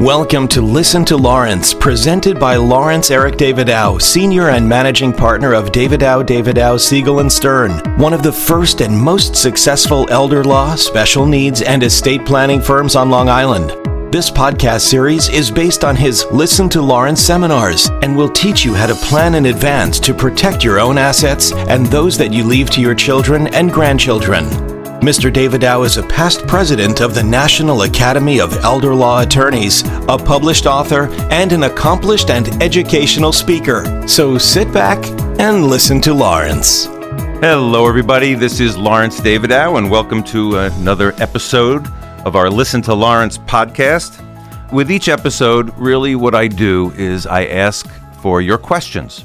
Welcome to Listen to Lawrence, presented by Lawrence Eric Davidow, Senior and Managing Partner of Davidow, Davidow, Siegel and Stern, one of the first and most successful elder law, special needs, and estate planning firms on Long Island. This podcast series is based on his Listen to Lawrence seminars and will teach you how to plan in advance to protect your own assets and those that you leave to your children and grandchildren. Mr. Davidow is a past president of the National Academy of Elder Law Attorneys, a published author, and an accomplished and educational speaker. So sit back and listen to Lawrence. Hello, everybody. This is Lawrence Davidow, and welcome to another episode of our Listen to Lawrence podcast. With each episode, really what I do is I ask for your questions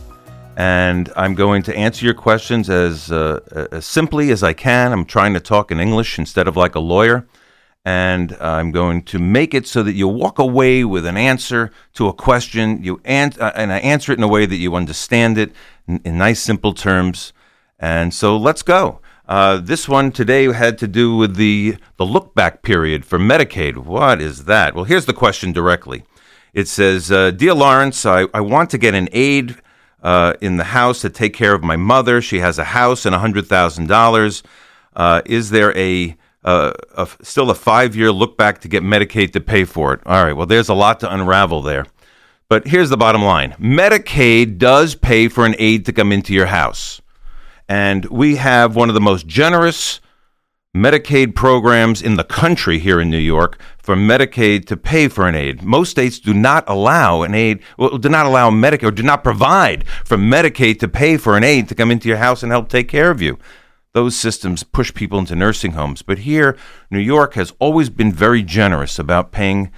and I'm going to answer your questions as, uh, as simply as I can. I'm trying to talk in English instead of like a lawyer. And I'm going to make it so that you walk away with an answer to a question. You an- uh, and I answer it in a way that you understand it in, in nice, simple terms. And so let's go. Uh, this one today had to do with the the look back period for Medicaid. What is that? Well, here's the question directly. It says, uh, "Dear Lawrence, I, I want to get an aide uh, in the house to take care of my mother. She has a house and $100,000. Uh, is there a, uh, a still a five year look back to get Medicaid to pay for it? All right, well, there's a lot to unravel there. But here's the bottom line Medicaid does pay for an aide to come into your house. And we have one of the most generous Medicaid programs in the country here in New York for Medicaid to pay for an aide. Most states do not allow an aide, well, do not allow Medicaid or do not provide for Medicaid to pay for an aide to come into your house and help take care of you. Those systems push people into nursing homes. But here, New York has always been very generous about paying,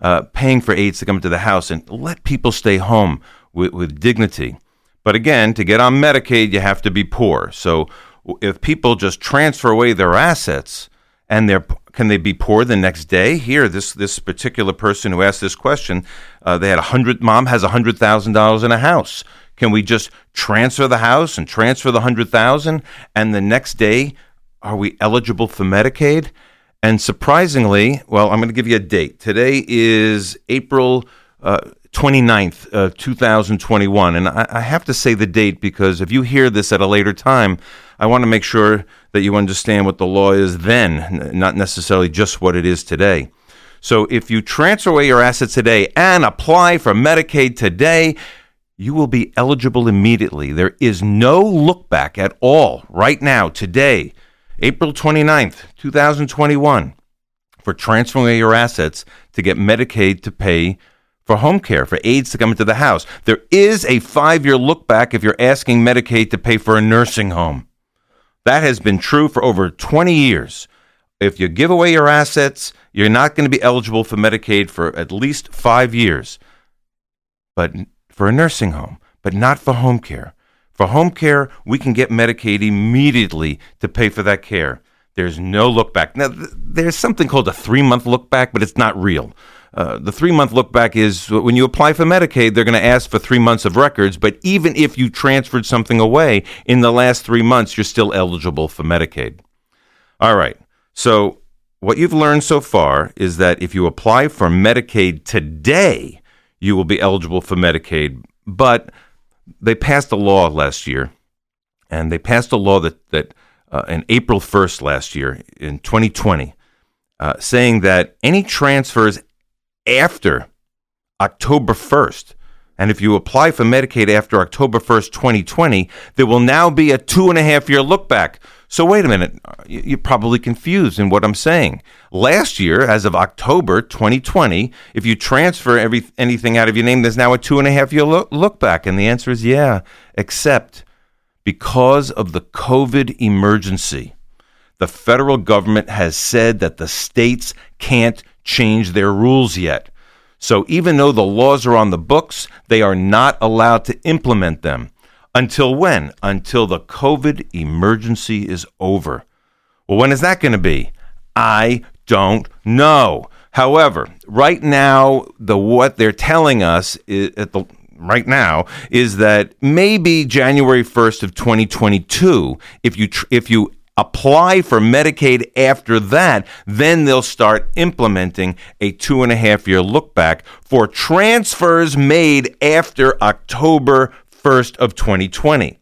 uh, paying for aides to come into the house and let people stay home with, with dignity. But again, to get on Medicaid, you have to be poor. So if people just transfer away their assets and they're can they be poor the next day? Here, this this particular person who asked this question, uh, they had a hundred. Mom has a hundred thousand dollars in a house. Can we just transfer the house and transfer the hundred thousand, and the next day are we eligible for Medicaid? And surprisingly, well, I'm going to give you a date. Today is April. Uh, 29th, of 2021. And I, I, have to say the date because if you hear this at a later time, I want to make sure that you understand what the law is then, not necessarily just what it is today. So if you transfer away your assets today and apply for Medicaid today, you will be eligible immediately. There is no look back at all right now, today, April 29th, 2021, for transferring away your assets to get Medicaid to pay for home care, for aides to come into the house. There is a five year look back if you're asking Medicaid to pay for a nursing home. That has been true for over 20 years. If you give away your assets, you're not going to be eligible for Medicaid for at least five years. But for a nursing home, but not for home care. For home care, we can get Medicaid immediately to pay for that care. There's no look back. Now, th- there's something called a three month look back, but it's not real. Uh, the three month look back is when you apply for Medicaid, they're going to ask for three months of records. But even if you transferred something away in the last three months, you're still eligible for Medicaid. All right. So, what you've learned so far is that if you apply for Medicaid today, you will be eligible for Medicaid. But they passed a law last year, and they passed a law that, that uh, in April 1st last year, in 2020, uh, saying that any transfers after October 1st, and if you apply for Medicaid after October 1st, 2020, there will now be a two and a half year look back. So, wait a minute, you're probably confused in what I'm saying. Last year, as of October 2020, if you transfer every, anything out of your name, there's now a two and a half year look, look back. And the answer is yeah, except because of the COVID emergency, the federal government has said that the states can't change their rules yet. So even though the laws are on the books, they are not allowed to implement them. Until when? Until the COVID emergency is over. Well, when is that going to be? I don't know. However, right now, the what they're telling us at the right now is that maybe January 1st of 2022, if you tr- if you apply for Medicaid after that, then they'll start implementing a two and a half year look back for transfers made after October 1st of 2020.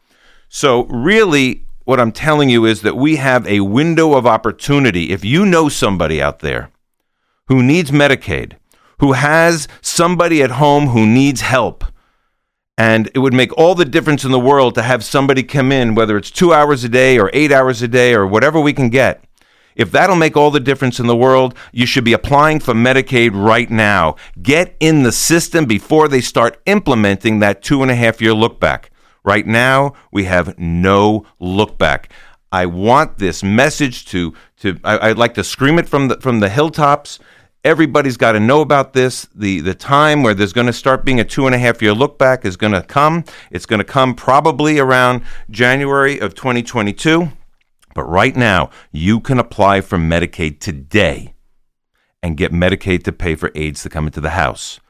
So really, what I'm telling you is that we have a window of opportunity. If you know somebody out there who needs Medicaid, who has somebody at home who needs help, and it would make all the difference in the world to have somebody come in, whether it's two hours a day or eight hours a day or whatever we can get. If that'll make all the difference in the world, you should be applying for Medicaid right now. Get in the system before they start implementing that two and a half year look back. Right now, we have no look back. I want this message to to I, would like to scream it from the from the hilltops Everybody's got to know about this. The, the time where there's going to start being a two and a half year look back is going to come. It's going to come probably around January of 2022. But right now, you can apply for Medicaid today and get Medicaid to pay for aides to come into the house.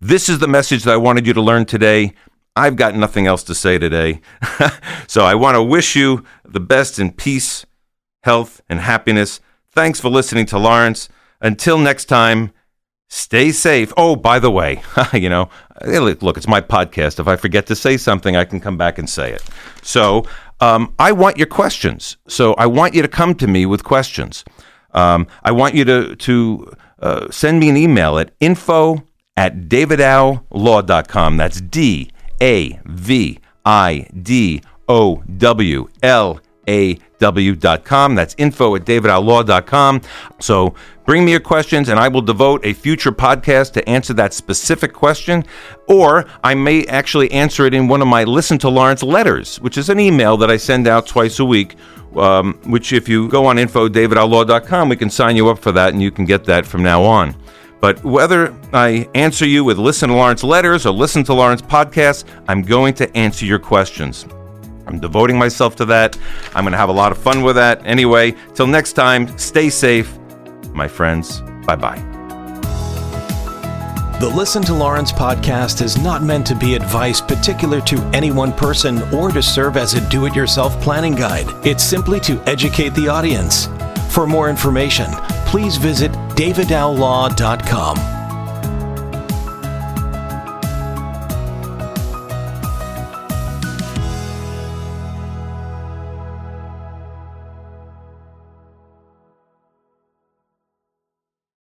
This is the message that I wanted you to learn today. I've got nothing else to say today. so I want to wish you the best in peace, health, and happiness. Thanks for listening to Lawrence. Until next time, stay safe. Oh, by the way, you know, look, it's my podcast. If I forget to say something, I can come back and say it. So um, I want your questions. So I want you to come to me with questions. Um, I want you to, to uh, send me an email at info at davidowlaw.com. That's D A V I D O W L davidaw.com. That's info at davidowlaw.com. So bring me your questions and I will devote a future podcast to answer that specific question. Or I may actually answer it in one of my Listen to Lawrence letters, which is an email that I send out twice a week. Um, which, if you go on info davidowlaw.com, we can sign you up for that and you can get that from now on. But whether I answer you with Listen to Lawrence letters or Listen to Lawrence podcasts, I'm going to answer your questions. I'm devoting myself to that. I'm going to have a lot of fun with that. Anyway, till next time, stay safe, my friends. Bye bye. The Listen to Lawrence podcast is not meant to be advice particular to any one person or to serve as a do it yourself planning guide. It's simply to educate the audience. For more information, please visit davidowlaw.com.